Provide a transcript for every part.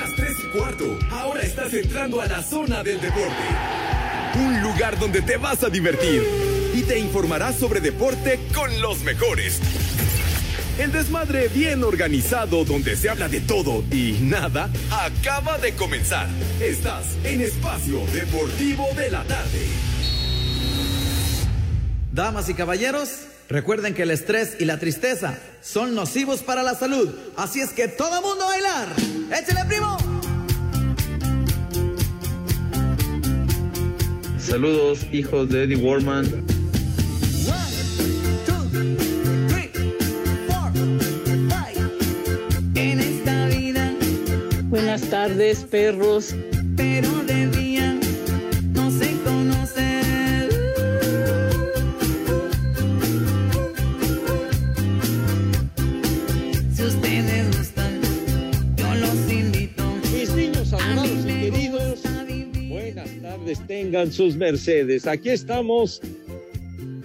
las 3 y cuarto. Ahora estás entrando a la zona del deporte. Un lugar donde te vas a divertir y te informarás sobre deporte con los mejores. El desmadre bien organizado donde se habla de todo y nada acaba de comenzar. Estás en Espacio Deportivo de la Tarde. Damas y caballeros, recuerden que el estrés y la tristeza son nocivos para la salud. Así es que todo mundo a bailar. ¡Échale, primo! Saludos, hijos de Eddie Warman. En esta vida, Buenas tardes, perros. pero debían tengan sus mercedes. Aquí estamos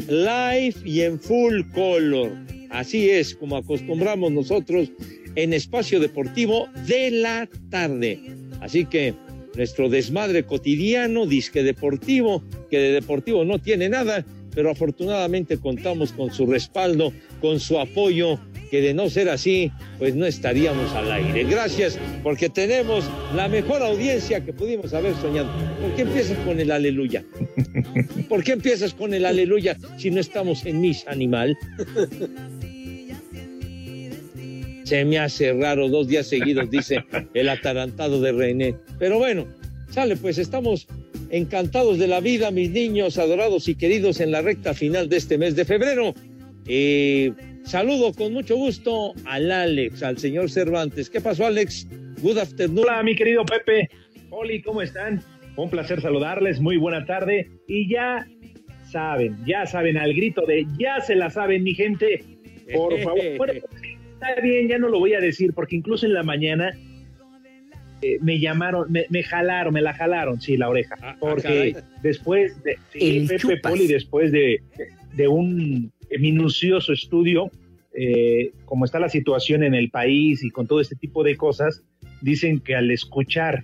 live y en full color. Así es como acostumbramos nosotros en espacio deportivo de la tarde. Así que nuestro desmadre cotidiano, disque deportivo, que de deportivo no tiene nada, pero afortunadamente contamos con su respaldo, con su apoyo, que de no ser así, pues no estaríamos al aire. Gracias, porque tenemos la mejor audiencia que pudimos haber soñado. ¿Por qué empiezas con el aleluya? ¿Por qué empiezas con el aleluya si no estamos en mis animal? Se me hace raro, dos días seguidos, dice el atarantado de René. Pero bueno, sale, pues estamos encantados de la vida, mis niños adorados y queridos, en la recta final de este mes de febrero. Eh, saludo con mucho gusto al Alex, al señor Cervantes. ¿Qué pasó, Alex? Good afternoon. Hola, mi querido Pepe. Oli, ¿cómo están? Un placer saludarles. Muy buena tarde. Y ya saben, ya saben, al grito de ya se la saben, mi gente. Por favor. Bueno, está bien, ya no lo voy a decir, porque incluso en la mañana eh, me llamaron, me, me jalaron, me la jalaron, sí, la oreja. Ah, ah, Porque después de sí, El Pepe. Poli, después de, de un minucioso estudio, eh, como está la situación en el país y con todo este tipo de cosas, dicen que al escuchar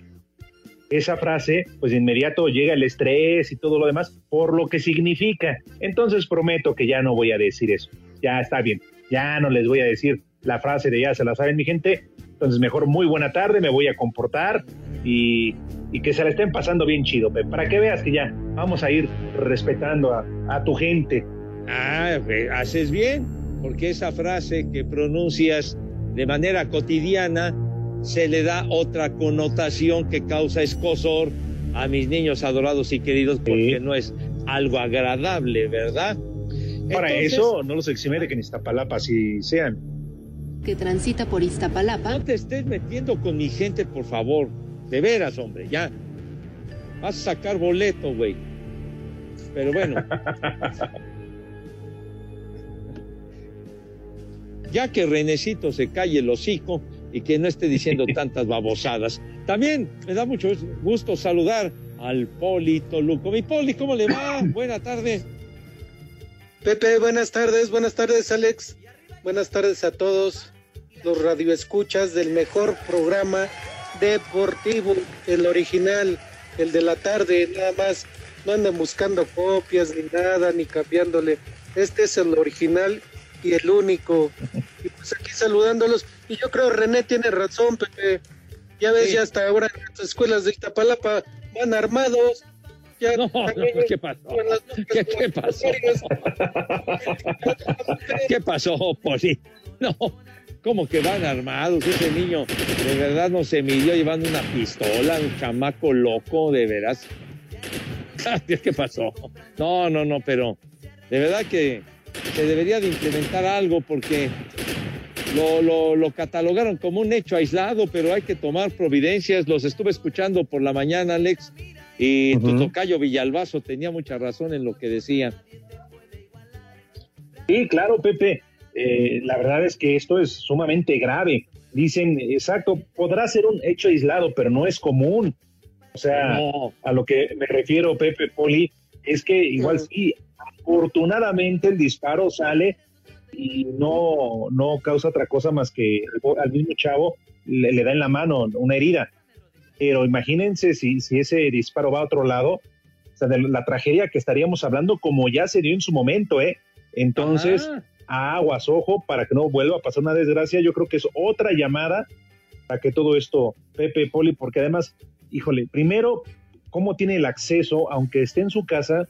esa frase, pues de inmediato llega el estrés y todo lo demás, por lo que significa. Entonces prometo que ya no voy a decir eso. Ya está bien. Ya no les voy a decir la frase de ya se la saben mi gente. Entonces mejor muy buena tarde, me voy a comportar y, y que se la estén pasando bien chido, Pep, para que veas que ya vamos a ir respetando a, a tu gente. Ah, haces bien, porque esa frase que pronuncias de manera cotidiana se le da otra connotación que causa escosor a mis niños adorados y queridos, porque no es algo agradable, ¿verdad? Para Entonces, eso no los exime de que en Iztapalapa así sean. que transita por Iztapalapa, No te estés metiendo con mi gente, por favor. De veras, hombre, ya. Vas a sacar boleto, güey. Pero bueno. ya que Renecito se calle el hocico y que no esté diciendo tantas babosadas. También me da mucho gusto saludar al Poli Toluco. Mi Poli, ¿cómo le va? Buena tarde. Pepe, buenas tardes, buenas tardes Alex, buenas tardes a todos los radioescuchas del mejor programa deportivo, el original, el de la tarde, nada más, no anden buscando copias ni nada, ni cambiándole, este es el original y el único, pues aquí saludándolos, y yo creo René tiene razón, Pepe, ya ves, Sí. ya hasta ahora en las escuelas de Iztapalapa van armados, ya No, no, ¿qué pasó? con las nuestras ¿Qué, qué pasó? ¿Qué pasó, Poli? No, ¿cómo que van armados? Ese niño de verdad no se midió llevando una pistola, un chamaco loco, de veras. ¿Qué pasó? No, no, no, pero de verdad que se debería de implementar algo porque lo, lo, lo catalogaron como un hecho aislado, pero hay que tomar providencias. Los estuve escuchando por la mañana, Alex, y tu Ujú. tocayo Villalbazo tenía mucha razón en lo que decía. Sí, claro, Pepe. Eh, la verdad es que esto es sumamente grave. Dicen, exacto, podrá ser un hecho aislado, pero no es común. O sea, No, a lo que me refiero, Pepe Poli, es que igual Ujú. sí, afortunadamente el disparo sale y no, no causa otra cosa más que al mismo chavo le, le da en la mano una herida. pero imagínense si, si ese disparo va a otro lado, o sea, de la tragedia que estaríamos hablando como ya se dio en su momento, ¿eh? Entonces, aguas, ojo, para que no vuelva a pasar una desgracia, yo creo que es otra llamada para que todo esto, Pepe Poli, porque además, híjole, primero, ¿cómo tiene el acceso, aunque esté en su casa,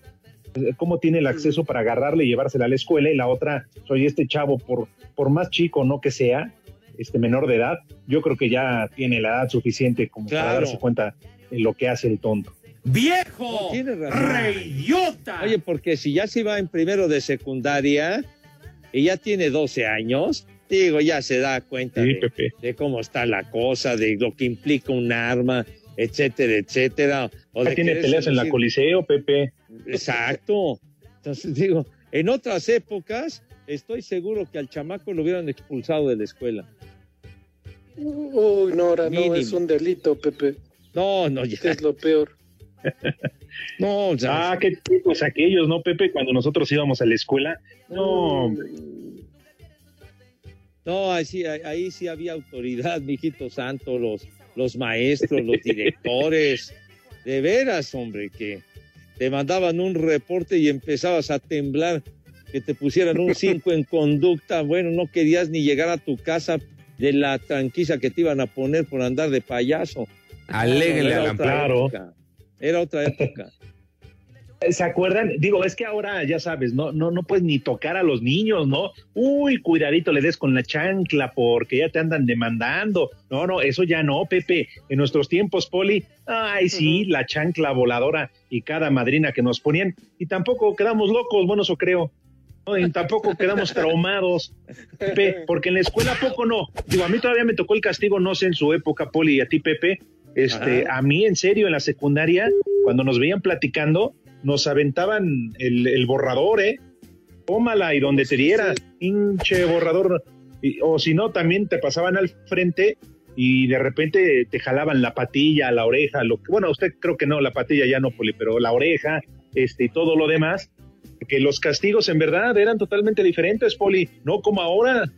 cómo tiene el acceso para agarrarle y llevársela a la escuela? Y la otra, soy este chavo, por, por más chico no que sea, este menor de edad, yo creo que ya tiene la edad suficiente como para darse cuenta de lo que hace el tonto. ¡Viejo! ¡Reidiota! Oye, porque si ya se va en primero de secundaria y ya tiene 12 años, digo, ya se da cuenta de, de, cómo está la cosa, de lo que implica un arma, etcétera, etcétera. O ya tiene peleas en la Coliseo, Pepe. Exacto. Entonces digo, en otras épocas estoy seguro que al chamaco lo hubieran expulsado de la escuela. Uy, no, ahora no, es un delito, Pepe. No, no, ya. Es lo peor. no, o sea, ah, qué tipos aquellos, ¿no, Pepe? Cuando nosotros íbamos a la escuela. No, No, ahí sí, ahí sí había autoridad, mijito santo, los, los maestros, los directores. De veras, hombre, que te mandaban un reporte y empezabas a temblar, que te pusieran un 5 en conducta. Bueno, no querías ni llegar a tu casa de la tranquila que te iban a poner por andar de payaso. Aléguele al amparo. Era otra época. ¿Se acuerdan? Digo, es que ahora ya sabes, no, no, no puedes ni tocar a los niños, ¿no? Uy, cuidadito le des con la chancla porque ya te andan demandando. No, no, eso ya no, Pepe. En nuestros tiempos, Poli, ay, sí, la chancla voladora y cada madrina que nos ponían. Y tampoco quedamos locos, bueno, eso creo. No, y tampoco quedamos traumados, Pepe, porque en la escuela poco no. Digo, a mí todavía me tocó el castigo, no sé en su época, Poli, y a ti, Pepe. Este, a mí, en serio, en la secundaria, cuando nos veían platicando, nos aventaban el, borrador, ¿eh? Tómala y donde te diera, hinche borrador. o si no, también te pasaban al frente y de repente te jalaban la patilla, la oreja, lo que, bueno, usted creo que no, la patilla ya no, Poli, pero la oreja, este, y todo lo demás que los castigos en verdad eran totalmente diferentes, Poli, no como ahora.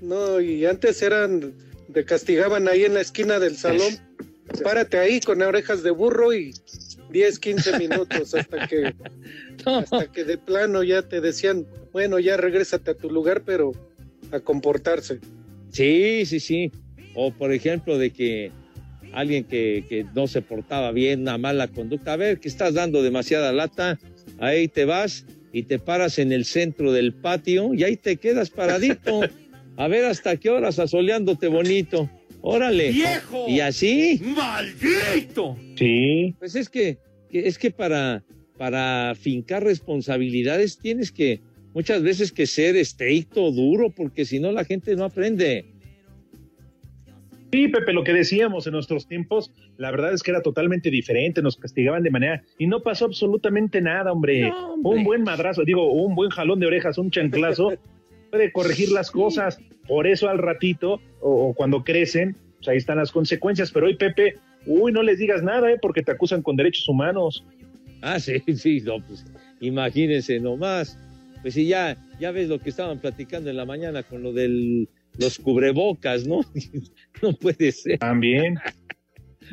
No, y antes eran, te castigaban ahí en la esquina del salón, párate ahí con orejas de burro y 10, 15 minutos hasta que, hasta que de plano ya te decían, bueno, ya regrésate a tu lugar, pero a comportarse. Sí, sí, sí. O por ejemplo, de que alguien que, que no se portaba bien, una mala conducta, a ver, que estás dando demasiada lata, ahí te vas y te paras en el centro del patio y ahí te quedas paradito. A ver hasta qué horas asoleándote bonito. Órale. ¡Viejo! Y así. ¡Maldito! Sí. Pues es que, es que para, para fincar responsabilidades tienes que muchas veces que ser estricto, duro, porque si no la gente no aprende. Sí, Pepe, lo que decíamos en nuestros tiempos, la verdad es que era totalmente diferente, nos castigaban de manera y no pasó absolutamente nada, hombre. Un buen madrazo, digo, un buen jalón de orejas, un chanclazo, puede corregir las cosas. Por eso al ratito, o, cuando crecen, pues ahí están las consecuencias. Pero hoy, Pepe, uy, no les digas nada, ¿eh? porque te acusan con derechos humanos. Ah, sí, sí, no, pues imagínense nomás. Pues sí, ya, ya ves lo que estaban platicando en la mañana con lo del los cubrebocas, ¿no? no puede ser. También.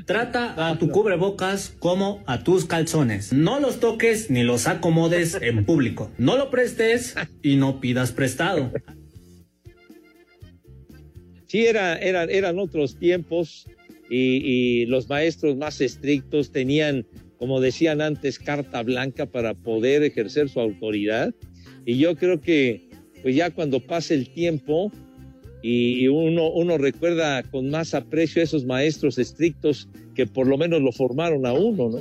Trata a tu cubrebocas como a tus calzones. No los toques ni los acomodes en público. No lo prestes y no pidas prestado. Sí, era, eran otros tiempos y, y, los maestros más estrictos tenían, como decían antes, carta blanca para poder ejercer su autoridad. Y yo creo que, pues ya cuando pase el tiempo, y uno, uno recuerda con más aprecio a esos maestros estrictos que por lo menos lo formaron a uno, ¿no?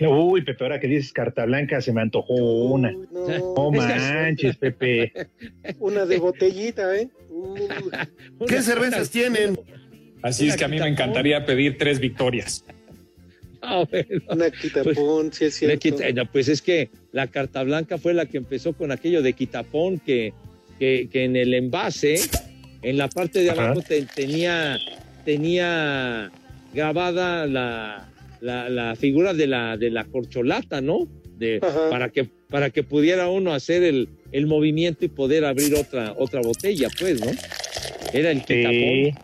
Uy, Pepe, ahora que dices carta blanca, se me antojó una. no, manches, Pepe. Una de botellita, ¿eh? ¿Qué cervezas tienen? Así es que a mí me encantaría pedir tres victorias. Una quitapón, pues, sí es cierto. pues es que la carta blanca fue la que empezó con aquello de quitapón que que, en el envase, en la parte de abajo tenía, tenía grabada la, la, figura de la, de la corcholata, ¿no? De, para, que, para que pudiera uno hacer el, el, movimiento y poder abrir otra, otra botella, pues, ¿no? Era el sí.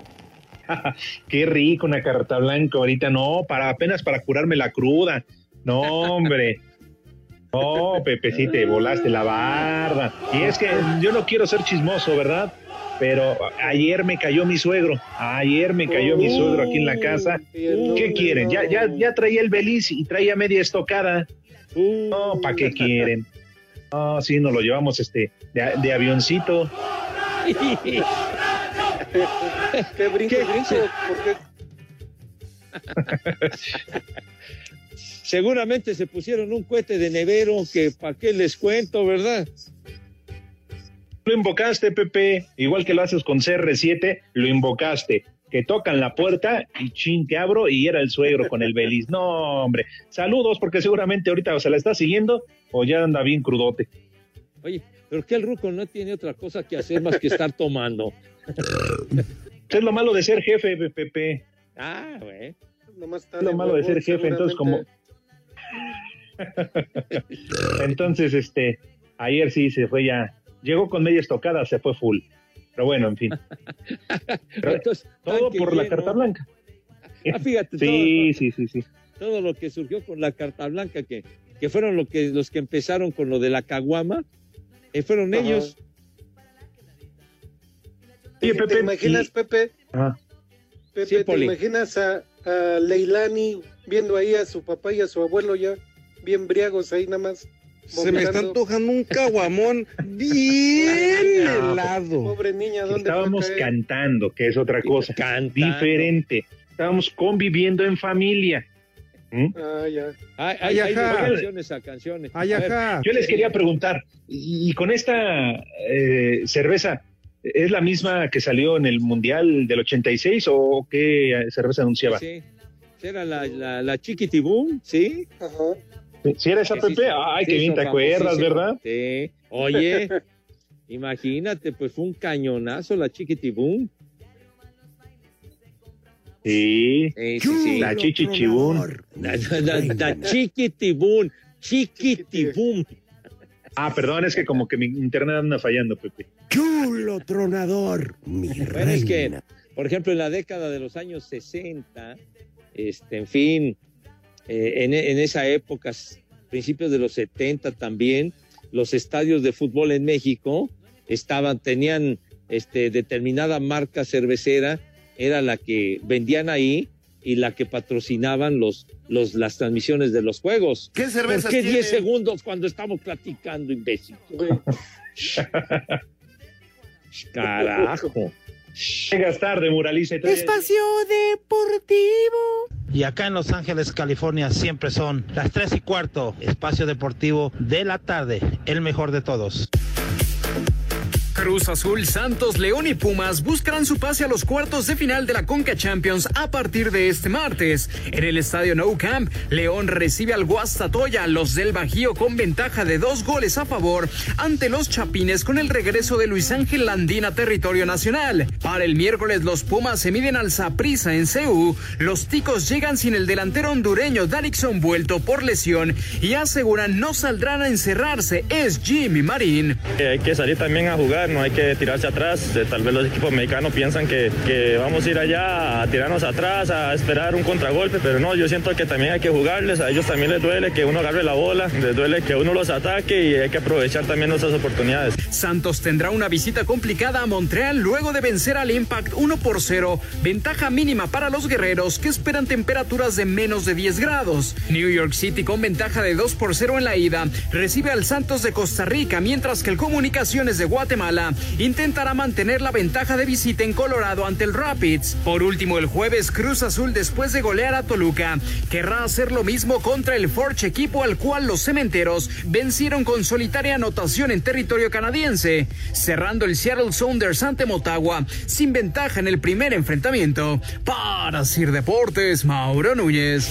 Qué rico una carta blanca ahorita, no, para apenas para curarme la cruda. No, hombre. No, Pepe, sí te volaste la barda. Y es que yo no quiero ser chismoso, ¿verdad? Pero ayer me cayó mi suegro. Ayer me cayó mi suegro aquí en la casa. ¿Qué quieren? Ya, ya, ya traía el beliz y traía media estocada. No, ¿para qué quieren? No, sí, nos lo llevamos este de, de avioncito. ¿Qué brinco, brinco? ¿Por qué? Seguramente se pusieron un cohete de nevero que para qué les cuento, ¿verdad? Lo invocaste, Pepe, igual que lo haces con CR7, lo invocaste. Que tocan la puerta y chin, te abro y era el suegro con el beliz. No, hombre. Saludos, porque seguramente ahorita se la está siguiendo o ya anda bien crudote. Oye, pero que el ruco no tiene otra cosa que hacer más que estar tomando. es lo malo de ser jefe, Pepe. Ah, güey. Es lo malo de ser jefe, entonces como... entonces, este, ayer sí se fue ya, llegó con media estocada, se fue full. Pero bueno, en fin. Entonces, todo por la carta blanca. Ah, fíjate, Sí, todo, sí, sí, sí. todo lo que surgió con la carta blanca, que, que fueron lo que, los que empezaron con lo de la caguama, eh, fueron Ajá. ellos. Oye, ¿Te, Pepe, te imaginas, y- Pepe? Ah, Pepe, Sí, ¿te Poli. imaginas a, a Leilani viendo ahí a su papá y a su abuelo ya bien briagos ahí nada más? Se me está antojando un caguamón bien No, helado. Pobre niña, ¿dónde estábamos cantando, que es otra cosa. Cantando. Diferente. Estábamos conviviendo en familia. ¿Mm? Ah, ya. Hay, hay, Ay, hay canciones a canciones. Ay, A ver, ajá. Yo les quería preguntar, y, y con esta eh, cerveza, ¿es la misma que salió en el Mundial del 86 o qué eh, cerveza anunciaba? Sí, era la, la, la Chiquitibum, ¿sí? Ajá. ¿Si era esa, sí Pepe? Ay, sí qué bien te acuerdas. ¿verdad? Sí. Oye, imagínate, pues fue un cañonazo la Chiquitibum. Sí. Sí, sí, sí. La chichichibún. La, la- la- la Chiquitibum, Chiquitibum. Ah, perdón, es que como que mi internet anda fallando, Pepe. Chulo tronador, mi Bueno, es que, por ejemplo, en la década de los años 60, este, en fin, eh, en, en esa época, principios de los 70 también, los estadios de fútbol en México estaban, tenían este, determinada marca cervecera, era la que vendían ahí y la que patrocinaban los, los, las transmisiones de los juegos. ¿Qué ¿Por cervezas qué 10 tiene? segundos cuando estamos platicando, imbécil? Carajo. Llegas tarde, Muraliza. y todavía- Espacio Deportivo. Y acá en Los Ángeles, California, siempre son las 3 y cuarto, espacio deportivo de la tarde, el mejor de todos. Cruz Azul, Santos, León y Pumas buscarán su pase a los cuartos de final de la Conca Champions a partir de este martes. En el estadio Nou Camp, León recibe al Guastatoya, los del Bajío con ventaja de dos goles a favor ante los Chapines con el regreso de Luis Ángel Landín a territorio nacional. Para el miércoles, los Pumas se miden al Saprissa en CU. Los Ticos llegan sin el delantero hondureño Darixon vuelto por lesión y aseguran no saldrán a encerrarse. Es Jimmy Marín. Eh, Hay que salir también a jugar, no hay que tirarse atrás. Eh, Tal vez los equipos mexicanos piensan que, que vamos a ir allá a tirarnos atrás, a esperar un contragolpe, pero no, yo siento que también hay que jugarles, a ellos también les duele que uno agarre la bola, les duele que uno los ataque y hay que aprovechar también nuestras oportunidades. Santos tendrá una visita complicada a Montreal luego de vencer al Impact 1 por 0, ventaja mínima para los guerreros que esperan temperaturas de menos de 10 grados. New York City con ventaja de 2 por 0 en la ida recibe al Santos de Costa Rica, mientras que el Comunicaciones de Guatemala intentará mantener la ventaja de visita en Colorado ante el Rapids. Por último, el jueves Cruz Azul después de golear a Toluca querrá hacer lo mismo contra el Forge equipo al cual los cementeros vencieron con solitaria anotación en territorio canadiense, cerrando el Seattle Sounders ante Motagua sin ventaja en el primer enfrentamiento. Para Sir Deportes, Mauro Núñez.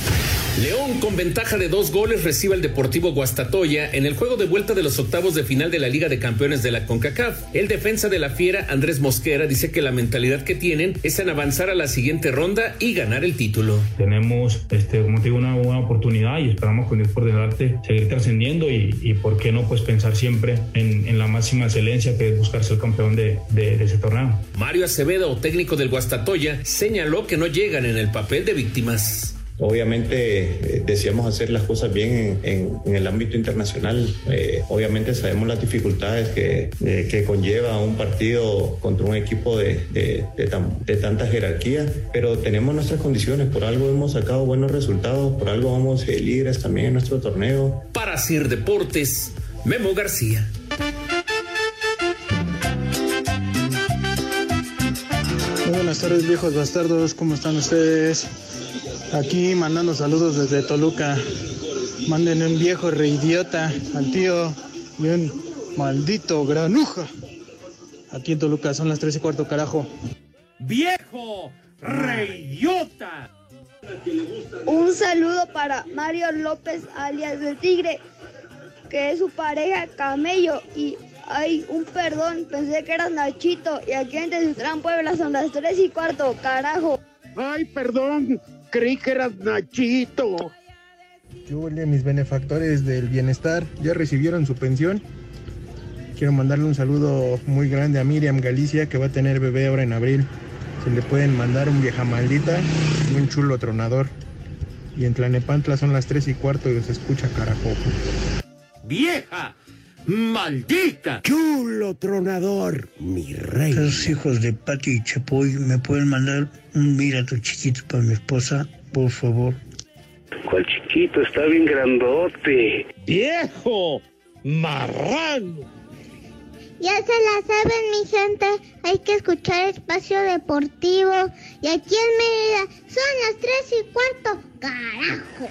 León, con ventaja de dos goles, recibe al Deportivo Guastatoya en el juego de vuelta de los octavos de final de la Liga de Campeones de la CONCACAF. El defensa de la Fiera, Andrés Mosquera, dice que la mentalidad que tienen es en avanzar a la siguiente ronda y ganar el título. Tenemos, este, como te digo, una buena oportunidad y esperamos con Dios por delante seguir trascendiendo y, y, por qué no, pues pensar siempre en, en, la máxima excelencia que es buscar ser campeón de, de, de ese torneo. Mario Acevedo, técnico del Guastatoya, señaló que no llegan en el papel de víctimas. Obviamente eh, deseamos hacer las cosas bien en, en, en el ámbito internacional. Eh, obviamente sabemos las dificultades que, eh, que, conlleva un partido contra un equipo de, de, de, tan, de, tanta jerarquía, pero tenemos nuestras condiciones. Por algo hemos sacado buenos resultados, por algo vamos a líderes también en nuestro torneo. Para Sir Deportes, Memo García. Muy buenas tardes, viejos bastardos. ¿Cómo están ustedes? Aquí mandando saludos desde Toluca. Manden un viejo reidiota al tío y un maldito granuja. Aquí en Toluca son las tres y cuarto, carajo. ¡Viejo reidiota! Un saludo para Mario López, alias del Tigre, que es su pareja Camello. Y ay, un perdón, pensé que eras Nachito. Y aquí en Tezutrán, Puebla son las tres y cuarto, carajo. Ay, perdón, creí que eras Nachito. Yo volé mis benefactores del bienestar, ya recibieron su pensión. Quiero mandarle un saludo muy grande a Miriam Galicia, que va a tener bebé ahora en abril. Se le pueden mandar un vieja maldita y un chulo tronador. Y en Tlanepantla son las 3 y cuarto y se escucha carajo. ¡Vieja! ¡Maldita! ¡Chulo tronador! Mi rey. Los hijos de Pati y Chapoy me pueden mandar un mira tu chiquito para mi esposa, por favor. ¿Cuál chiquito? Está bien grandote. ¡Viejo! ¡Marrano! Ya se la saben, mi gente. Hay que escuchar Espacio Deportivo. Y aquí en Mérida son las tres y cuarto. ¡Carajo!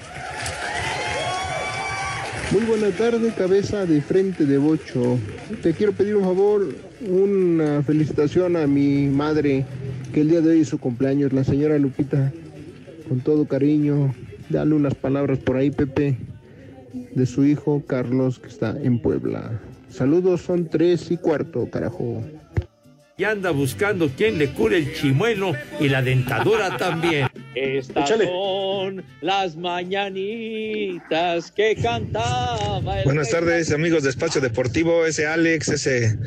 Muy buena tarde, cabeza de frente de bocho. Te quiero pedir un favor, una felicitación a mi madre, que el día de hoy es su cumpleaños, la señora Lupita. Con todo cariño, dale unas palabras por ahí, Pepe, de su hijo Carlos, que está en Puebla. Saludos, son tres y cuarto, carajo. Y anda buscando quien le cure el chimuelo y la dentadura también. Estas Échale. son las mañanitas que cantaba. Buenas tardes, amigos de Espacio Deportivo. Ese Alex, ese,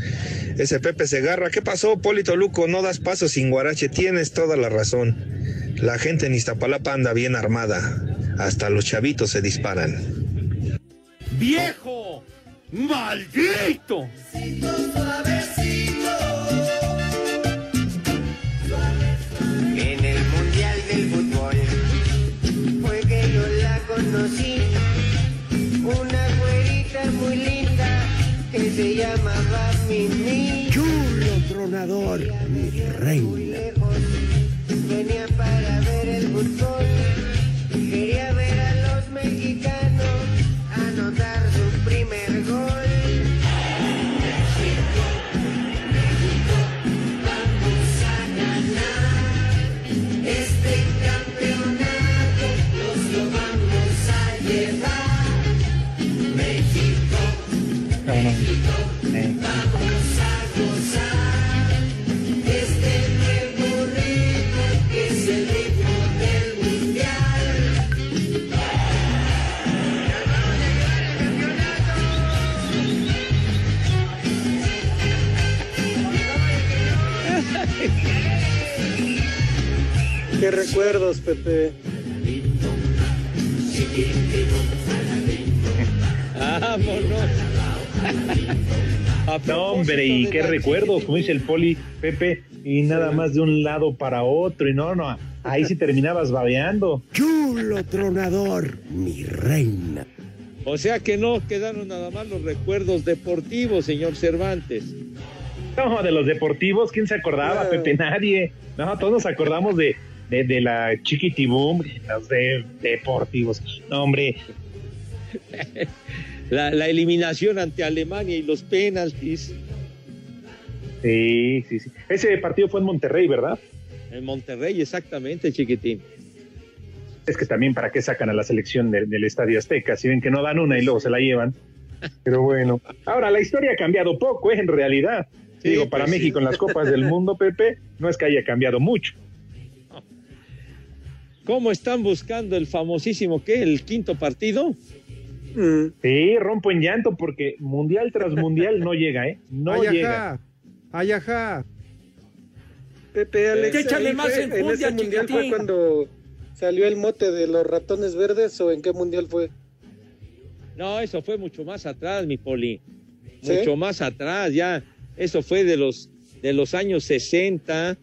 ese Pepe Segarra. ¿Qué pasó, Polito Luco? No das paso sin guarache. Tienes toda la razón. La gente en Iztapalapa anda bien armada. Hasta los chavitos se disparan. ¡Viejo! ¡Maldito! En se llamaba Mimi. Chulo tronador, mi reina. Venía para ver el fútbol. Recuerdos, Pepe. Vámonos. No, hombre, y qué recuerdos, como dice el poli Pepe, y nada más de un lado para otro, y no, no, ahí sí terminabas babeando. Chulo tronador, mi reina. O sea que no quedaron nada más los recuerdos deportivos, señor Cervantes. No, de los deportivos, ¿quién se acordaba. Pepe? Nadie. No, todos nos acordamos de, de, de la Chiquitibum, los de deportivos. No, hombre, La, la eliminación ante Alemania y los penaltis sí, sí, sí. Ese partido fue en Monterrey, ¿verdad? en Monterrey, exactamente, chiquitín. Es que también para qué sacan a la selección de- del Estadio Azteca, si ven que no dan una y luego se la llevan. Pero bueno, ahora la historia ha cambiado poco, ¿eh? en realidad. Sí, Digo, para pues sí. México en las Copas del Mundo, Pepe, no es que haya cambiado mucho. ¿Cómo están buscando el famosísimo, qué? ¿El quinto partido? Sí, rompo en llanto porque mundial tras mundial no llega, ¿eh? No Ay, llega. ajá. Ay, ajá. Pepe Alex, Échale más fue- enjundia, en ese mundial fue cuando salió el mote de los ratones verdes o en qué mundial fue? No, eso fue mucho más atrás, mi poli. ¿Sí? Mucho más atrás, ya. Eso fue de los, de los años 60,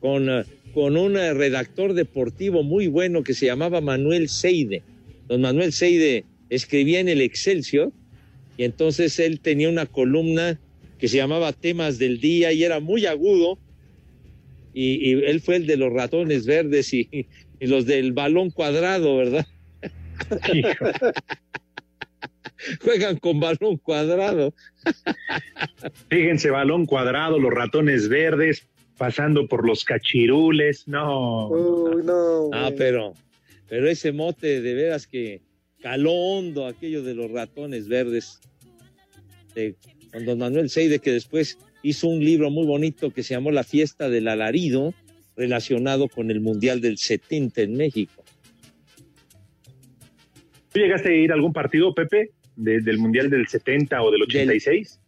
con, eh, con un redactor deportivo muy bueno que se llamaba Manuel Seide. Don Manuel Seide escribía en el Excelsior y entonces él tenía una columna que se llamaba Temas del Día y era muy agudo. Y, y él fue el de los ratones verdes y, y los del balón cuadrado, ¿verdad? Juegan con balón cuadrado. Fíjense, balón cuadrado, los ratones verdes, pasando por los cachirules. No. No. Ah, pero, pero ese mote de veras que caló hondo aquello de los ratones verdes. De, con don Manuel Seide, que después hizo un libro muy bonito que se llamó La fiesta del alarido, relacionado con el Mundial del 70 en México. ¿Tú llegaste a ir a algún partido, Pepe, de- del Mundial del 70 o del 86?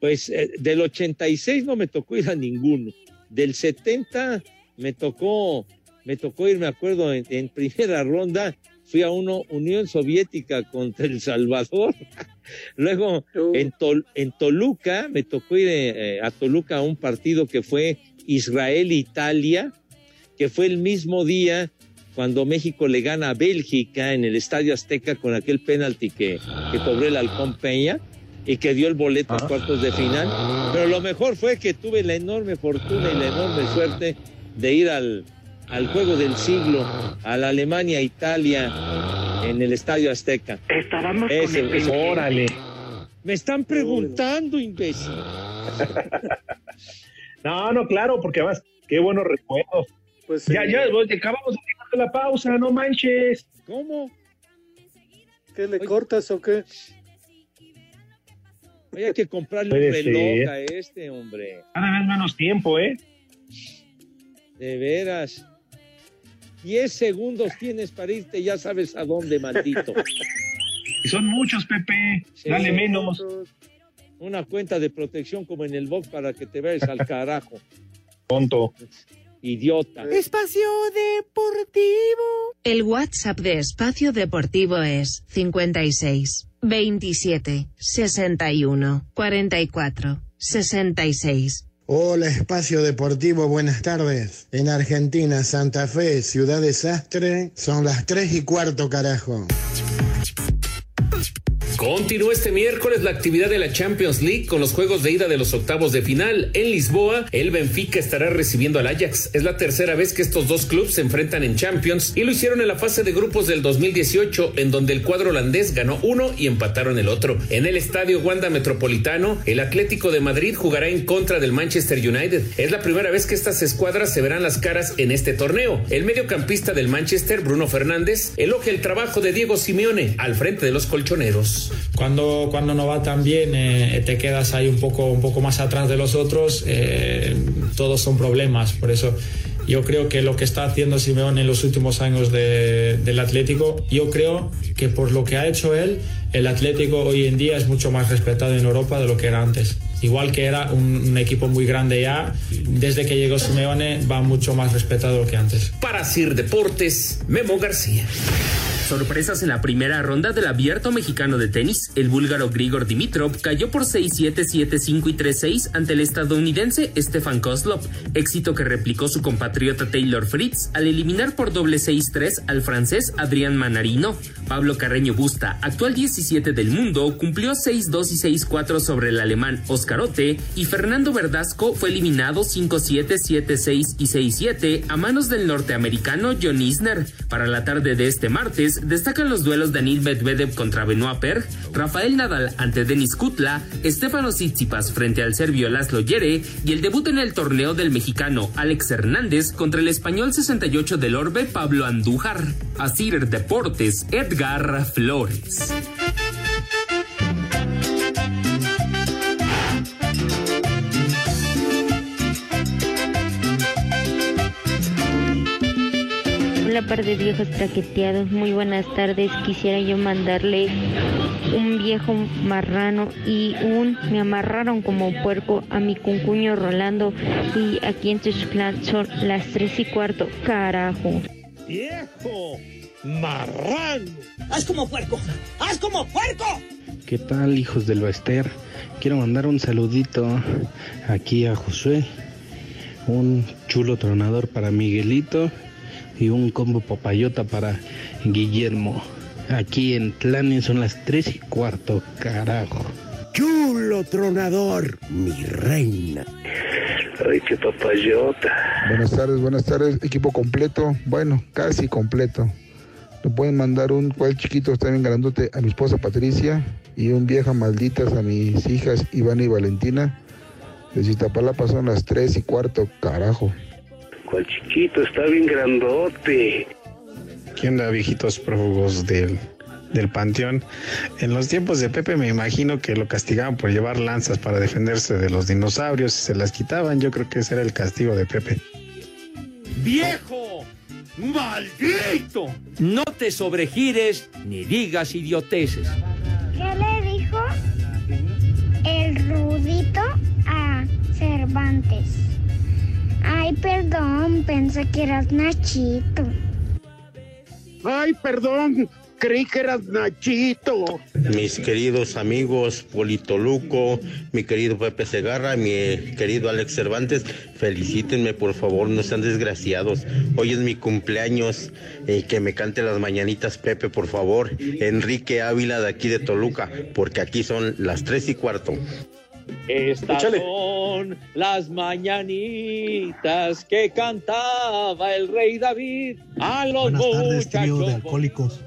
Pues eh, del 86 no me tocó ir a ninguno. Del 70 me tocó, me tocó ir, me acuerdo, en, en primera ronda fui a uno Unión Soviética contra El Salvador. Luego en, Tol- en Toluca me tocó ir eh, a Toluca a un partido que fue Israel-Italia, que fue el mismo día cuando México le gana a Bélgica en el Estadio Azteca con aquel penalti que, que cobró el Halcón Peña y que dio el boleto a cuartos de final. Pero lo mejor fue que tuve la enorme fortuna y la enorme suerte de ir al, al juego del siglo, a la Alemania-Italia en el Estadio Azteca. Estábamos Ese- con el ese- Órale. Me están preguntando, imbécil. No, no, claro, porque además, qué buenos recuerdos. Pues ya, sí. ya, acabamos de la pausa, no manches. ¿Cómo? ¿Qué le cortas o qué? Oye, hay que comprarle Puede un reloj ser. a este hombre. Cada vez menos tiempo, ¿eh? De veras. 10 segundos tienes para irte, ya sabes a dónde, maldito. Y son muchos, Pepe. Sí. Dale menos. Una cuenta de protección como en el box para que te veas al carajo. Tonto. Idiota. Espacio Deportivo. El WhatsApp de Espacio Deportivo es 56 27 61 44 66. Hola, Espacio Deportivo, buenas tardes. En Argentina, Santa Fe, Ciudad Desastre, son las 3 y cuarto, carajo. Continúa este miércoles la actividad de la Champions League con los juegos de ida de los octavos de final. En Lisboa, el Benfica estará recibiendo al Ajax. Es la tercera vez que estos dos clubes se enfrentan en Champions y lo hicieron en la fase de grupos del 2018, en donde el cuadro holandés ganó uno y empataron el otro. En el estadio Wanda Metropolitano, el Atlético de Madrid jugará en contra del Manchester United. Es la primera vez que estas escuadras se verán las caras en este torneo. El mediocampista del Manchester, Bruno Fernández, elogia el trabajo de Diego Simeone al frente de los colchoneros. Cuando, cuando no va tan bien, eh, te quedas ahí un poco, un poco más atrás de los otros, eh, todos son problemas. Por eso yo creo que lo que está haciendo Simeone en los últimos años de- del Atlético, yo creo que por lo que ha hecho él, el Atlético hoy en día es mucho más respetado en Europa de lo que era antes. Igual que era un, un equipo muy grande ya, desde que llegó Simeone va mucho más respetado que antes. Para Sir Deportes, Memo García. Sorpresas en la primera ronda del abierto mexicano de tenis. El búlgaro Grigor Dimitrov cayó por 6-7, 7-5 y 3-6 ante el estadounidense Stefan Kozlov, éxito que replicó su compatriota Taylor Fritz al eliminar por doble 6-3 al francés Adrián Manarino. Pablo Carreño Busta, actual 17 del mundo, cumplió 6-2 y 6-4 sobre el alemán Oscar Otte y Fernando Verdasco fue eliminado 5-7, 7-6 y 6-7 a manos del norteamericano John Isner. Para la tarde de este martes destacan los duelos Daniil Medvedev contra Benoit Per, Rafael Nadal ante Denis Kutla, Estefano Tsitsipas frente al serbio Laszlo Yere y el debut en el torneo del mexicano Alex Hernández contra el español 68 del Orbe Pablo Andújar. Asir Deportes, Edgar Flores. Hola par de viejos traqueteados, muy buenas tardes. Quisiera yo mandarle un viejo marrano y un me amarraron como puerco a mi cuncuño Rolando y aquí en Tuxtlan son las tres y cuarto, carajo. ¡Viejo! ¡Marrano! ¡Haz como puerco! ¡Haz como puerco! ¿Qué tal, hijos del Bester? Quiero mandar un saludito aquí a Josué, un chulo tronador para Miguelito y un combo papayota para Guillermo. Aquí en Tlanes son las tres y cuarto, carajo. Chulo tronador, mi reina. Ay, qué papayota. Buenas tardes, buenas tardes. Equipo completo. Bueno, casi completo. Le pueden mandar un cual chiquito, está bien grandote, a mi esposa Patricia y un vieja malditas a mis hijas Ivana y Valentina. De Iztapalapa son las tres y cuarto, carajo. Cuál chiquito, está bien grandote. ¿Qué onda, viejitos prófugos del, del panteón? En los tiempos de Pepe me imagino que lo castigaban por llevar lanzas para defenderse de los dinosaurios y se las quitaban. Yo creo que ese era el castigo de Pepe. ¡Viejo! ¡Maldito! No te sobregires ni digas idioteces. Ay, perdón, pensé que eras Nachito. Ay, perdón, creí que eras Nachito. Mis queridos amigos Polito Luco, mi querido Pepe Segarra, mi querido Alex Cervantes, felicítenme por favor, no sean desgraciados. Hoy es mi cumpleaños, eh, que me cante las mañanitas Pepe, por favor. Enrique Ávila de aquí de Toluca, porque aquí son las tres y cuarto. Estas son las mañanitas que cantaba el rey David a los Buenas tardes, trío de alcohólicos.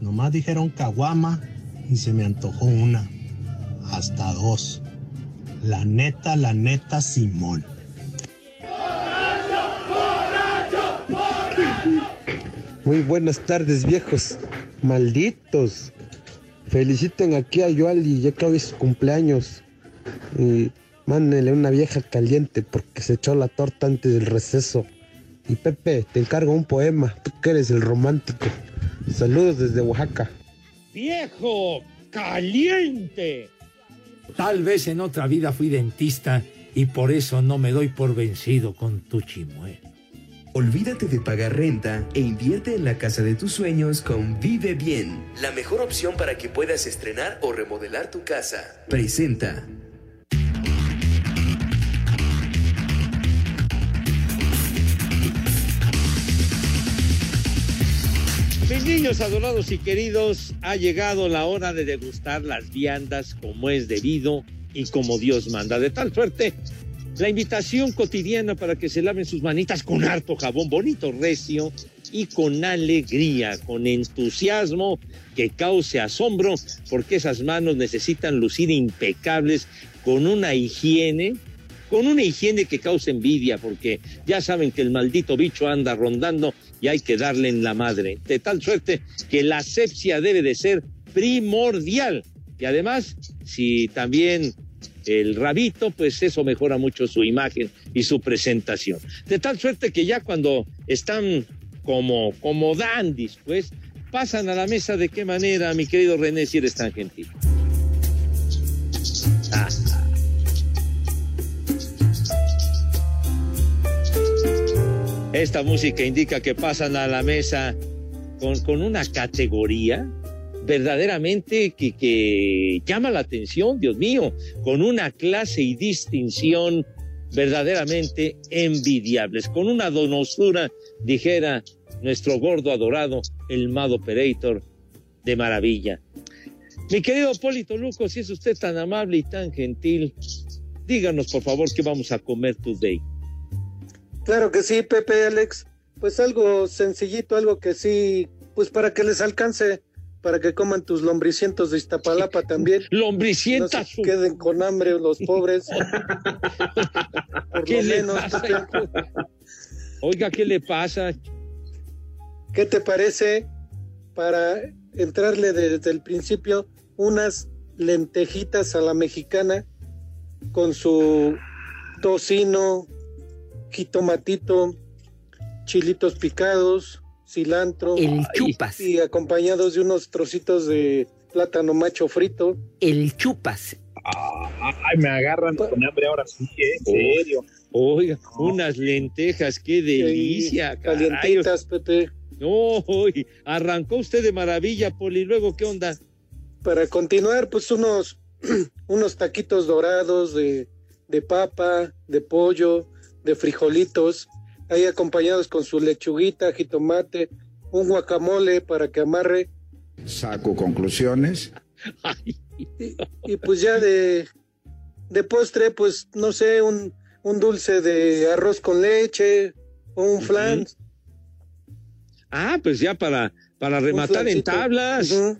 Nomás dijeron caguama y se me antojó una. Hasta dos. La neta, la neta, Simón. Muy buenas tardes, viejos. Malditos. Feliciten aquí a Yoali, ya que hoy es su cumpleaños. Y mándenle una vieja caliente porque se echó la torta antes del receso. Y Pepe, te encargo un poema, tú que eres el romántico. Saludos desde Oaxaca. ¡Viejo! ¡Caliente! Tal vez en otra vida fui dentista y por eso no me doy por vencido con tu chimuelo. Olvídate de pagar renta e invierte en la casa de tus sueños con Vive Bien, la mejor opción para que puedas estrenar o remodelar tu casa. Presenta. Mis niños adorados y queridos, ha llegado la hora de degustar las viandas como es debido y como Dios manda. De tal suerte, la invitación cotidiana para que se laven sus manitas con harto jabón bonito, recio y con alegría, con entusiasmo que cause asombro, porque esas manos necesitan lucir impecables con una higiene con una higiene que cause envidia, porque ya saben que el maldito bicho anda rondando y hay que darle en la madre. De tal suerte que la asepsia debe de ser primordial. Y además, si también el rabito, pues eso mejora mucho su imagen y su presentación. De tal suerte que ya cuando están como, como dandis, pues pasan a la mesa de qué manera, mi querido René, si eres tan gentil. Esta música indica que pasan a la mesa con, con una categoría verdaderamente que, que llama la atención, Dios mío, con una clase y distinción verdaderamente envidiables, con una donosura, dijera nuestro gordo adorado, el Mad Operator de maravilla. Mi querido Polito Luco, si es usted tan amable y tan gentil, díganos por favor qué vamos a comer today. Claro que sí, Pepe Alex. Pues algo sencillito, algo que sí Pues para que les alcance, para que coman tus lombricientos de Iztapalapa también. Lombricientas. No se queden con hambre los pobres. Por ¿Qué lo le menos. pasa? Oiga, ¿qué le pasa? ¿Qué te parece para entrarle desde el principio unas lentejitas a la mexicana con su tocino, jitomatito, chilitos picados, cilantro. El chupas. Y acompañados de unos trocitos de plátano macho frito. El chupas. Ay, me agarran con hambre ahora sí, ¿eh? en serio. Oiga, unas lentejas, qué delicia, caray. Calientitas, Pepe. No, uy, arrancó usted de maravilla, Poli. Luego, ¿qué onda? Para continuar, pues unos, unos taquitos dorados de, de papa, de pollo, de frijolitos, ahí acompañados con su lechuguita, jitomate, un guacamole para que amarre. Saco conclusiones. Y, y pues ya de, de postre, pues no sé, un, un dulce de arroz con leche o un flan. Ah, pues ya para, para rematar en tablas. Ujú.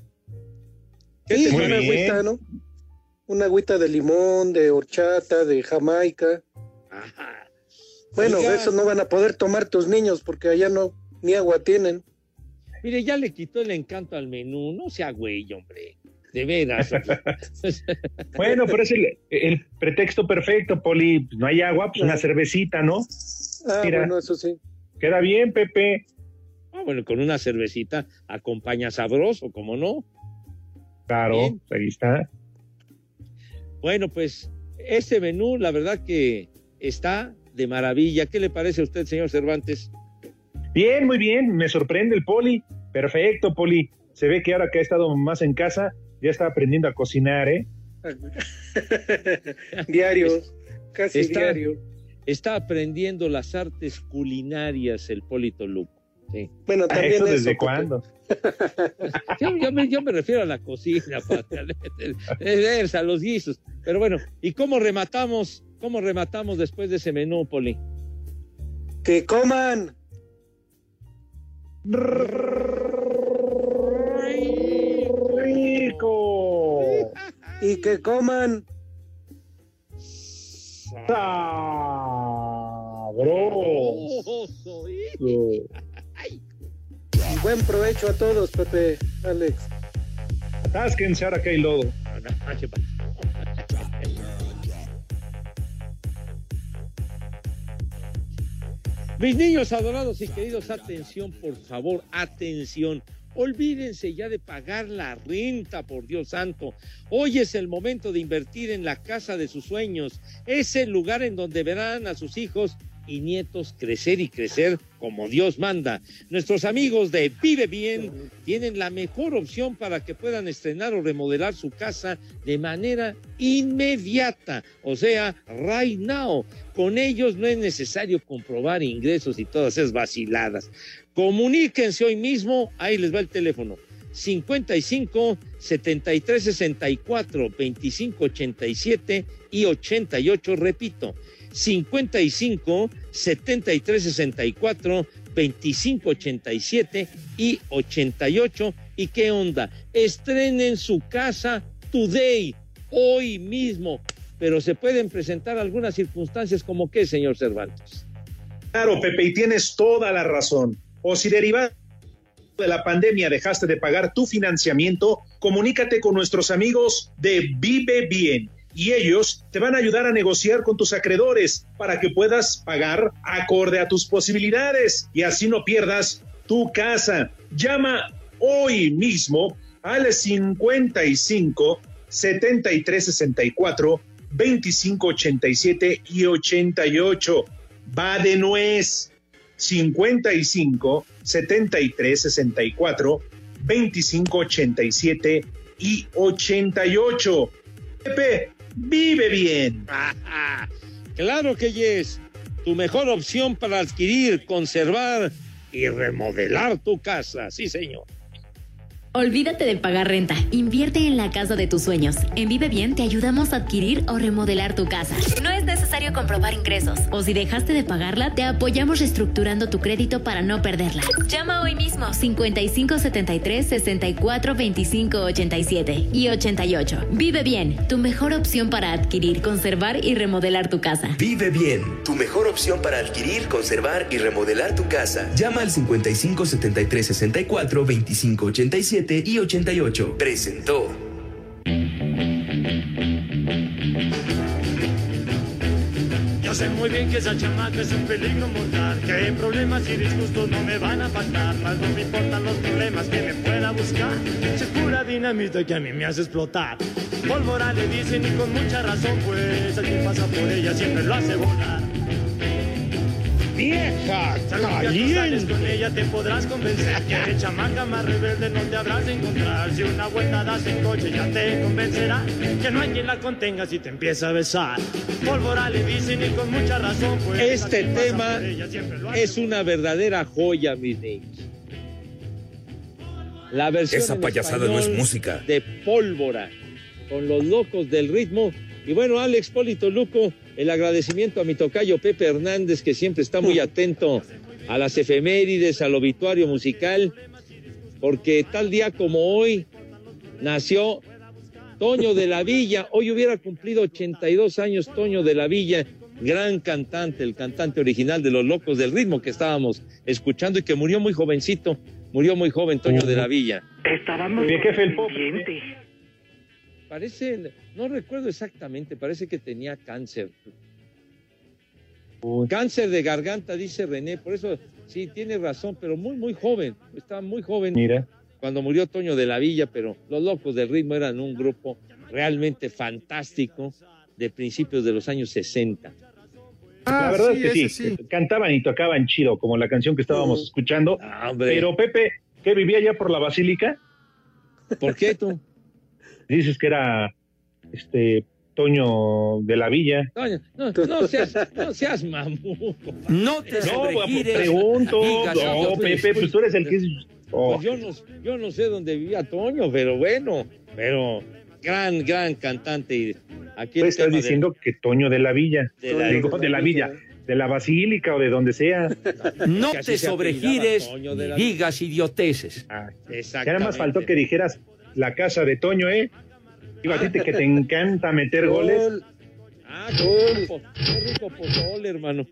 ¿Qué Sí, te una agüita, ¿no? Una agüita de limón, de horchata, de jamaica. Bueno, Oiga. eso no van a poder tomar tus niños porque allá no, ni agua tienen. Mire, ya le quitó el encanto al menú. No sea güey, hombre. De veras. Bueno, pero es el, el pretexto perfecto, Poli. No hay agua, pues una cervecita, ¿no? Ah, Mira. bueno, eso sí. Queda bien, Pepe. Ah, bueno, con una cervecita acompaña sabroso, ¿cómo no? Claro, Bien. ahí está. Bueno, pues este menú, la verdad que está de maravilla. ¿Qué le parece a usted, señor Cervantes? Bien, muy bien. Me sorprende el Poli. Perfecto, Poli. Se ve que ahora que ha estado más en casa, ya está aprendiendo a cocinar, ¿eh? diario, casi Está- diario. Está aprendiendo las artes culinarias el Polito Luco. Sí. Bueno, ¿A también ¿Eso desde cuándo? Yo, yo me, yo me refiero a la cocina, a los guisos. Pero bueno, ¿y cómo rematamos? ¿Cómo rematamos después de ese menú, Poli? Que coman. ¡Rico! Y que coman. ¡Sabroso! Y buen provecho a todos, Pepe, Alex. Atásquense ahora que hay lodo. Mis niños adorados y queridos, atención, por favor, atención. Olvídense ya de pagar la renta, por Dios santo. Hoy es el momento de invertir en la casa de sus sueños. Es el lugar en donde verán a sus hijos y nietos crecer y crecer como Dios manda. Nuestros amigos de Vive Bien tienen la mejor opción para que puedan estrenar o remodelar su casa de manera inmediata, o sea, right now. Con ellos no es necesario comprobar ingresos y todas esas vaciladas. Comuníquense hoy mismo, ahí les va el teléfono. 55 73 64 25 87 y 88, repito, 55 73 64 25 87 y 88. ¿Y qué onda? Estrenen su casa today, hoy mismo. Pero se pueden presentar algunas circunstancias como qué, señor Cervantes. Claro, Pepe, y tienes toda la razón. O si derivado de la pandemia dejaste de pagar tu financiamiento, comunícate con nuestros amigos de Vive Bien y ellos te van a ayudar a negociar con tus acreedores para que puedas pagar acorde a tus posibilidades y así no pierdas tu casa. Llama hoy mismo al 55 73 64 25 87 y 88. Va de nuez. 55 73 64 25 87 y 88. Pepe, vive bien. Claro que yes, tu mejor opción para adquirir, conservar y remodelar tu casa. Sí, señor. Olvídate de pagar renta. Invierte en la casa de tus sueños. En Vive Bien te ayudamos a adquirir o remodelar tu casa. No es necesario comprobar ingresos. O si dejaste de pagarla, te apoyamos reestructurando tu crédito para no perderla. Llama hoy mismo 5573 64 25 87 y 88. Vive Bien, tu mejor opción para adquirir, conservar y remodelar tu casa. Vive bien, tu mejor opción para adquirir, conservar y remodelar tu casa. Llama al 55 73 64 25 87 y 88. Presentó. Yo sé muy bien que esa chamaca es un peligro mortal, que problemas y disgustos no me van a faltar, más no me importan los problemas que me pueda buscar, si es pura dinamita que a mí me hace explotar. Pólvora le dicen y con mucha razón, pues que pasa por ella siempre lo hace volar. Vieja sales con ella te podrás convencer que de chamaca más rebelde no te habrás de encontrar. Si una vuelta das en coche ya te convencerá que no hay quien la contenga si te empieza a besar. Pólvora le dicen y con mucha razón, pues Este tema ella es una verdadera joya, mis niños. La versión Esa payasada no es música. De pólvora, con los locos del ritmo. Y bueno, Alex Polito Luco, el agradecimiento a mi tocayo Pepe Hernández, que siempre está muy atento a las efemérides, al obituario musical, porque tal día como hoy nació Toño de la Villa. Hoy hubiera cumplido 82 años Toño de la Villa, gran cantante, el cantante original de Los Locos del Ritmo que estábamos escuchando y que murió muy jovencito, murió muy joven Toño de la Villa. Estábamos Mi jefe, el. Parece, no recuerdo exactamente, parece que tenía cáncer. Cáncer de garganta, dice René, por eso sí, tiene razón, pero muy, muy joven, estaba muy joven. Mira. Cuando murió Toño de la Villa, pero los locos del ritmo eran un grupo realmente fantástico de principios de los años 60. la verdad es que sí, cantaban y tocaban chido, como la canción que estábamos escuchando. Pero Pepe, ¿qué vivía allá por la basílica? ¿Por qué tú? Dices que era este Toño de la Villa. Toño, no, no seas, no seas mamón. No te No, sobregires. pregunto. No, pues, Pepe, pues tú eres el que es. Oh. Pues yo no, yo no sé dónde vivía Toño, pero bueno, pero gran, gran cantante. Y Aquí estás tema de- diciendo que Toño de la Villa. De la- Digo, de la Villa, de la Basílica o de donde sea. No te sobregires apellidaba Toño ni de la- digas idioteces. Ya Exactamente. nada más faltó que dijeras la casa de Toño, ¿eh? Iba a decirte que te encanta meter goles. Ah, qué rico, qué rico pozole, hermano.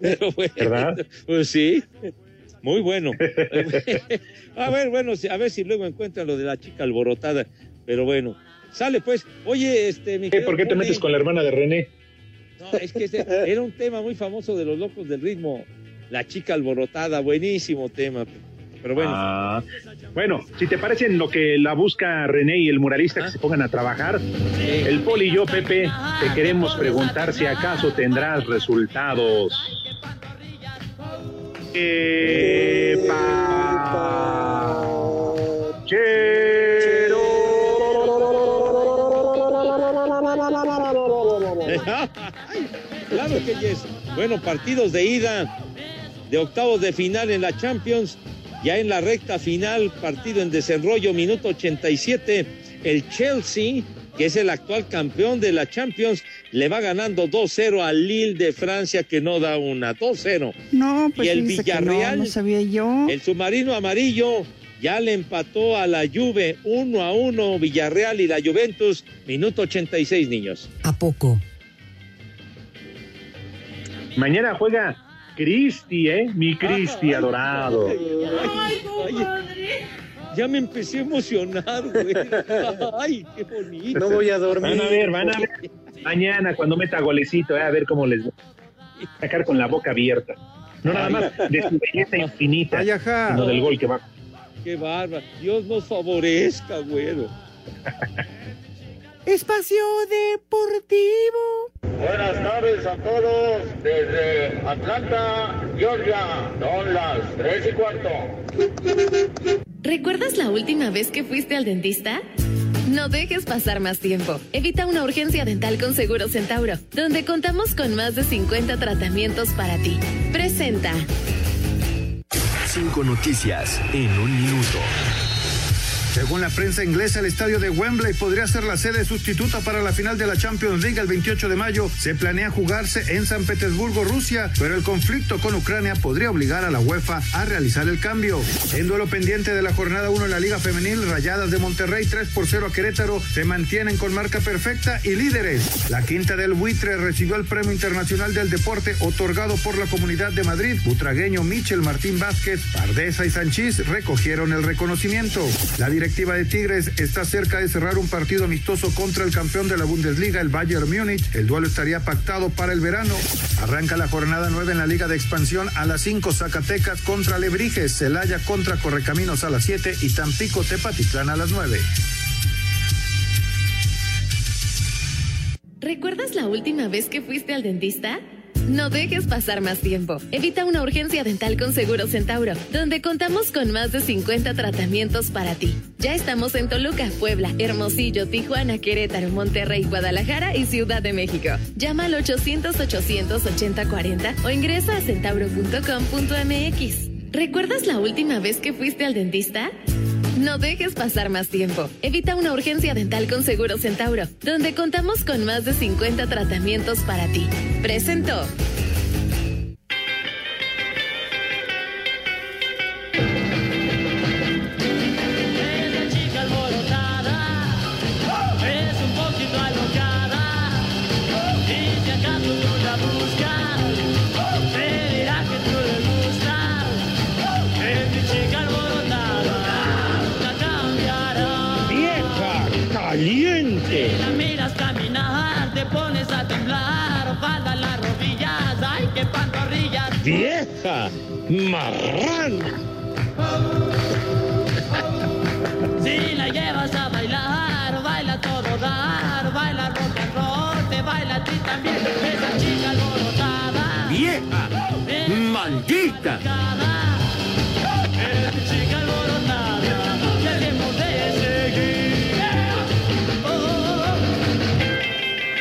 Pero bueno, ¿Verdad? Pues sí, muy bueno. a ver, bueno, si- a ver si luego encuentran lo de la chica alborotada. Pero bueno, sale pues. Oye, este, mi ¿Por qué te metes con la hermana de René? No, es que era un tema muy famoso de los locos del ritmo. La chica alborotada, buenísimo tema. Pero bueno. Ah, bueno, si te parece en lo que la busca René y el muralista que se pongan a trabajar, el Poli y yo, Pepe, te queremos preguntar si acaso tendrás resultados. claro que yes. Bueno, partidos de ida de octavos de final en la Champions. Ya en la recta final, partido en desarrollo, minuto 87. El Chelsea, que es el actual campeón de la Champions, le va ganando 2-0 al Lille de Francia, que no da una. 2-0. No, pues y el no, Villarreal, no sabía yo. el submarino amarillo, ya le empató a la Juve 1 a 1 Villarreal y la Juventus, minuto 86, niños. ¿A poco? Mañana juega Cristi, ¿eh? Mi Cristi adorado. Ay, ay, ya me empecé a emocionar, güey. Ay, qué bonito. No voy a dormir. Van a ver, van a ver. Mañana cuando meta golecito, ¿eh? a ver cómo les va a sacar con la boca abierta. No nada más de su belleza infinita, Ay, ajá. sino del gol que va. Qué bárbaro. Dios nos favorezca, güero. Espacio Deportivo. Buenas tardes a todos desde Atlanta, Georgia. Son las tres y cuarto. ¿Recuerdas la última vez que fuiste al dentista? No dejes pasar más tiempo. Evita una urgencia dental con Seguro Centauro, donde contamos con más de 50 tratamientos para ti. Presenta. Cinco noticias en un minuto. Según la prensa inglesa, el estadio de Wembley podría ser la sede sustituta para la final de la Champions League el 28 de mayo. Se planea jugarse en San Petersburgo, Rusia, pero el conflicto con Ucrania podría obligar a la UEFA a realizar el cambio. En duelo pendiente de la jornada 1 en la Liga Femenil, Rayadas de Monterrey 3 por 0 a Querétaro se mantienen con marca perfecta y líderes. La quinta del buitre recibió el Premio Internacional del Deporte otorgado por la Comunidad de Madrid. Butragueño Michel Martín Vázquez, Pardesa y Sanchís recogieron el reconocimiento. Directiva de Tigres está cerca de cerrar un partido amistoso contra el campeón de la Bundesliga, el Bayern Múnich. El duelo estaría pactado para el verano. Arranca la jornada 9 en la Liga de Expansión a las 5 Zacatecas contra Lebrijes, Celaya contra Correcaminos a las 7 y Tampico Tepatitlán a las 9. ¿Recuerdas la última vez que fuiste al dentista? No dejes pasar más tiempo. Evita una urgencia dental con Seguro Centauro, donde contamos con más de 50 tratamientos para ti. Ya estamos en Toluca, Puebla, Hermosillo, Tijuana, Querétaro, Monterrey, Guadalajara y Ciudad de México. Llama al 800-800-8040 o ingresa a centauro.com.mx. ¿Recuerdas la última vez que fuiste al dentista? No dejes pasar más tiempo. Evita una urgencia dental con Seguro Centauro, donde contamos con más de 50 tratamientos para ti. Presento. ¡Vieja marrana! Si la llevas a bailar, baila todo dar, baila rock and roll, te baila a ti también, esa chica alborotada. ¡Vieja! ¡Maldita!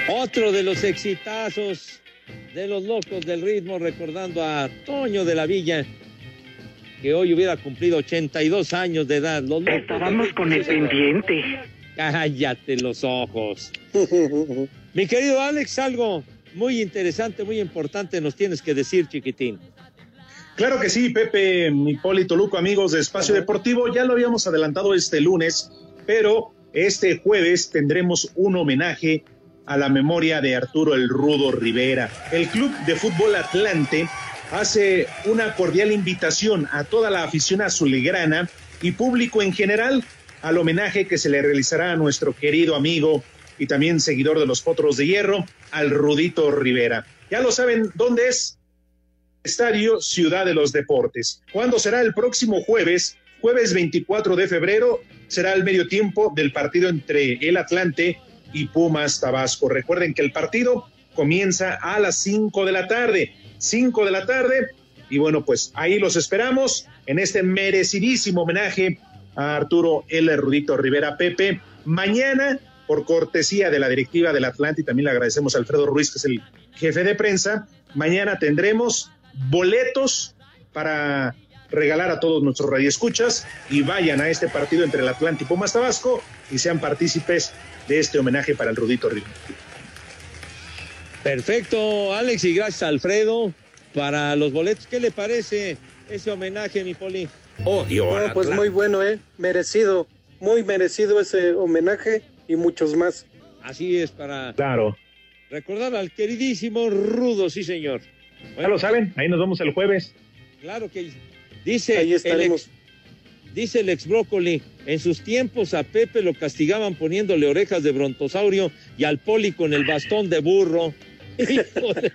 Otro de los exitazos de los locos del ritmo, recordando a Toño de la Villa, que hoy hubiera cumplido 82 años de edad. Los locos Estábamos del con el pendiente. Cállate los ojos. Mi querido Alex, algo muy interesante, muy importante nos tienes que decir, chiquitín. Claro que sí, Pepe, Hipólito Luco, amigos de Espacio Deportivo, ya lo habíamos adelantado este lunes, pero este jueves tendremos un homenaje a la memoria de Arturo el Rudo Rivera. El Club de Fútbol Atlante hace una cordial invitación a toda la afición azulgrana y público en general al homenaje que se le realizará a nuestro querido amigo y también seguidor de los Potros de Hierro, al Rudito Rivera. Ya lo saben, ¿dónde es? Estadio Ciudad de los Deportes. ¿Cuándo será el próximo jueves? Jueves 24 de febrero será el medio tiempo del partido entre el Atlante y Pumas Tabasco. Recuerden que el partido comienza a las 5 de la tarde. 5 de la tarde. Y bueno, pues ahí los esperamos en este merecidísimo homenaje a Arturo L. Rudito Rivera Pepe. Mañana, por cortesía de la directiva del Atlante, y también le agradecemos a Alfredo Ruiz, que es el jefe de prensa, mañana tendremos boletos para regalar a todos nuestros radioescuchas y vayan a este partido entre el Atlante y Pumas Tabasco y sean partícipes de este homenaje para el Rudito Rivera. Perfecto, Alex, y gracias Alfredo para los boletos. ¿Qué le parece ese homenaje, mi Poli? Odio No, pues muy bueno, ¿eh? Merecido, muy merecido ese homenaje y muchos más. Así es, para Claro. recordar al queridísimo Rudo, sí, señor. Ya lo saben, ahí nos vemos el jueves. Claro que dice Ahí el ex, dice el ex brócoli, en sus tiempos a Pepe lo castigaban poniéndole orejas de brontosaurio y al Poli con el bastón de burro. Hijo de-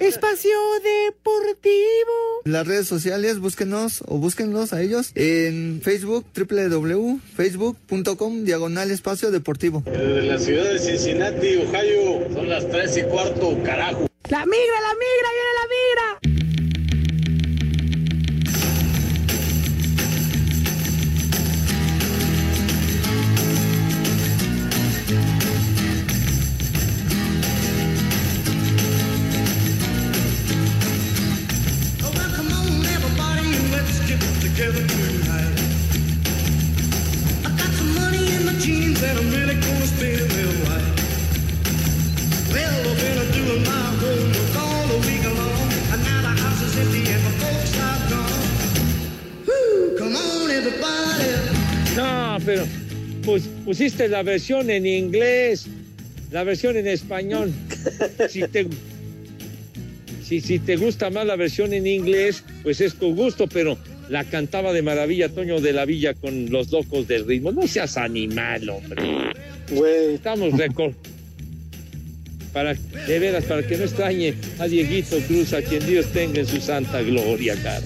Espacio Deportivo. Las redes sociales, búsquenos o búsquenlos a ellos en Facebook, www.facebook.com, diagonal espacio deportivo. De la ciudad de Cincinnati, Ohio, son las tres y cuarto, carajo. La migra, la migra, viene la migra. Pero pues, pusiste la versión en inglés, la versión en español. Si te, si, si te gusta más la versión en inglés, pues es tu gusto, pero la cantaba de maravilla Toño de la Villa con los locos del ritmo. No seas animal, hombre. Güey. Estamos récord. Para, de veras, para que no extrañe a Dieguito Cruz, a quien Dios tenga en su santa gloria, cara.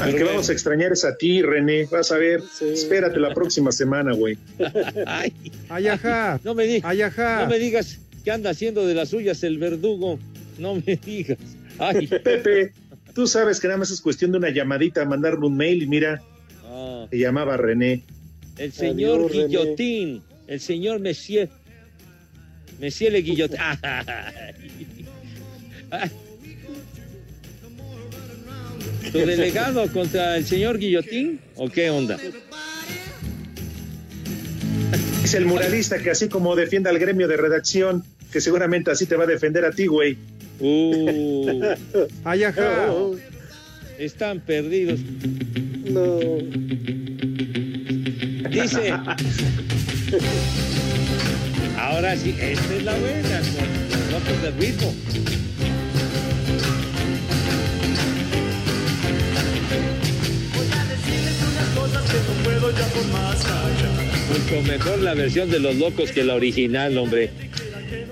Al que vamos a extrañar es a ti, René. Vas a ver. Espérate la próxima semana, güey. Ay, Ay, ajá. no me, di- Ay, ajá. no me digas que anda haciendo de las suyas el verdugo. No me digas. Ay, Pepe, tú sabes que nada más es cuestión de una llamadita, mandarle un mail y mira, ah, se llamaba René. el señor Adiós, René. Guillotín, el señor Monsieur. Monsieur le Guillotín. Ay. ¿Tu delegado contra el señor Guillotín? ¿O qué onda? Es el muralista que así como defiende al gremio de redacción, que seguramente así te va a defender a ti, güey. Uh, Ay, ajá. están perdidos. No. Dice. Ahora sí, esta es la buena, con los locos del ritmo. Mucho mejor la versión de los locos que la original, hombre.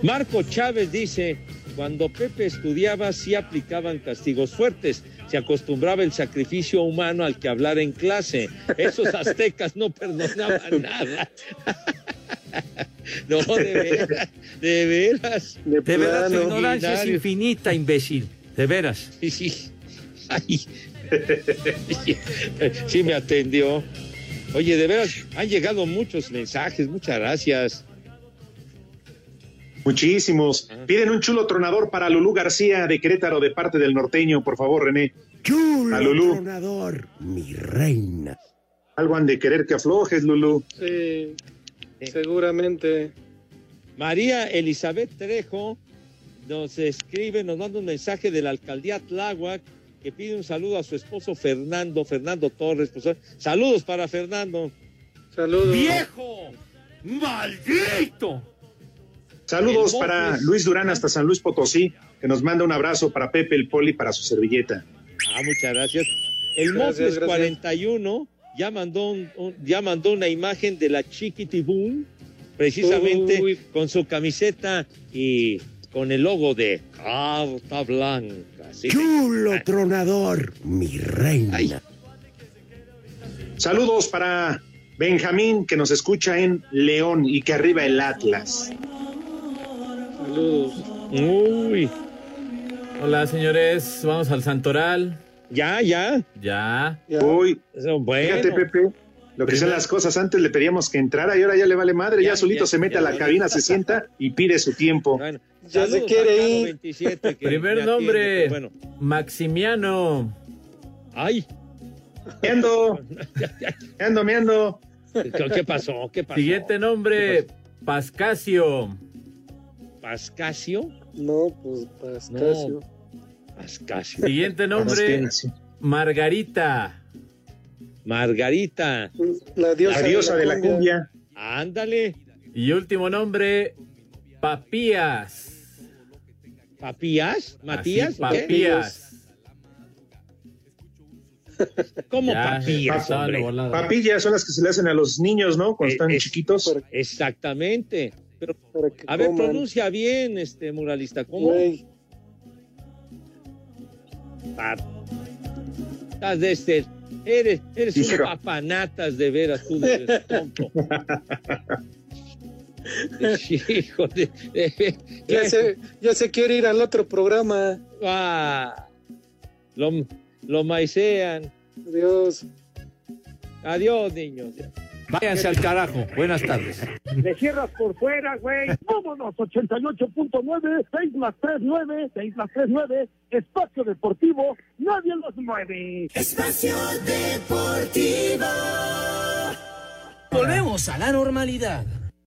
Marco Chávez dice, cuando Pepe estudiaba sí aplicaban castigos fuertes, se acostumbraba el sacrificio humano al que hablar en clase. Esos aztecas no perdonaban nada. No, de veras, de veras. De, De verdad, tu ignorancia es infinita, imbécil. De veras. Sí, sí. Ay. Sí me atendió. Oye, de veras, han llegado muchos mensajes, muchas gracias. Muchísimos. Piden un chulo tronador para Lulú García de Querétaro de parte del norteño, por favor, René. Chulo A Lulú. tronador, mi reina. Algo han de querer que aflojes, Lulú. Sí, seguramente. María Elizabeth Trejo nos escribe, nos manda un mensaje de la alcaldía Tláhuac que pide un saludo a su esposo Fernando, Fernando Torres. Pues, saludos para Fernando. Saludos. ¡Viejo! ¡Maldito! Saludos para. Luis Durán hasta San Luis Potosí, que nos manda un abrazo para Pepe el Poli para su servilleta. Ah, muchas gracias. El Mofles gracias. 41 ya mandó, un- un- ya mandó una imagen de la Chiquitibum, precisamente Uy. con su camiseta y con el logo de Carta Blanca. ¿sí? Chulo tronador, mi reina. Ay. Saludos para Benjamín, que nos escucha en León y que arriba el Atlas. Saludos. Uy, Hola, señores. Vamos al Santoral. ya, ya. Ya. Uy, Eso, bueno. fíjate, Pepe, lo que son las cosas. Antes le pedíamos que entrara y ahora ya le vale madre. Ya, Ya, solito ya, se mete ya, a la ya. cabina, se sienta y pide su tiempo. Bueno, Ya se quiere ir. 27 que Primer nombre. Bueno, Maximiano. ay, Me ando, me ando, me ando. ¿qué, qué pasó? ¿Qué pasó? Siguiente nombre. Pascasio. Pascasio. No, pues Pascasio. Pascasio. Siguiente nombre. Margarita. Margarita. La diosa, La diosa de la cumbia. Ándale. Y último nombre. Papías. ¿Papías? ¿Matías? Así. Papías. ¿Cómo Ya, volada. Papillas son las que se le hacen a los niños, ¿no? Cuando Eh, están es- chiquitos. Exactamente. Pero, a ver, coman. pronuncia bien, este muralista. ¿Cómo? Estás de este. Eres, eres un papanatas de veras, tú eres tonto. Hijo de. ya, se, ya se quiere ir al otro programa. Ah, lo, lo maicean. Dios. Adiós, niños. Váyanse al carajo. Buenas tardes. Le cierras por fuera, güey. Vámonos, 88.9, 6 más 3, 9, 6 más 3, 9. Espacio Deportivo, nadie los mueve. Espacio Deportivo. Volvemos a la normalidad.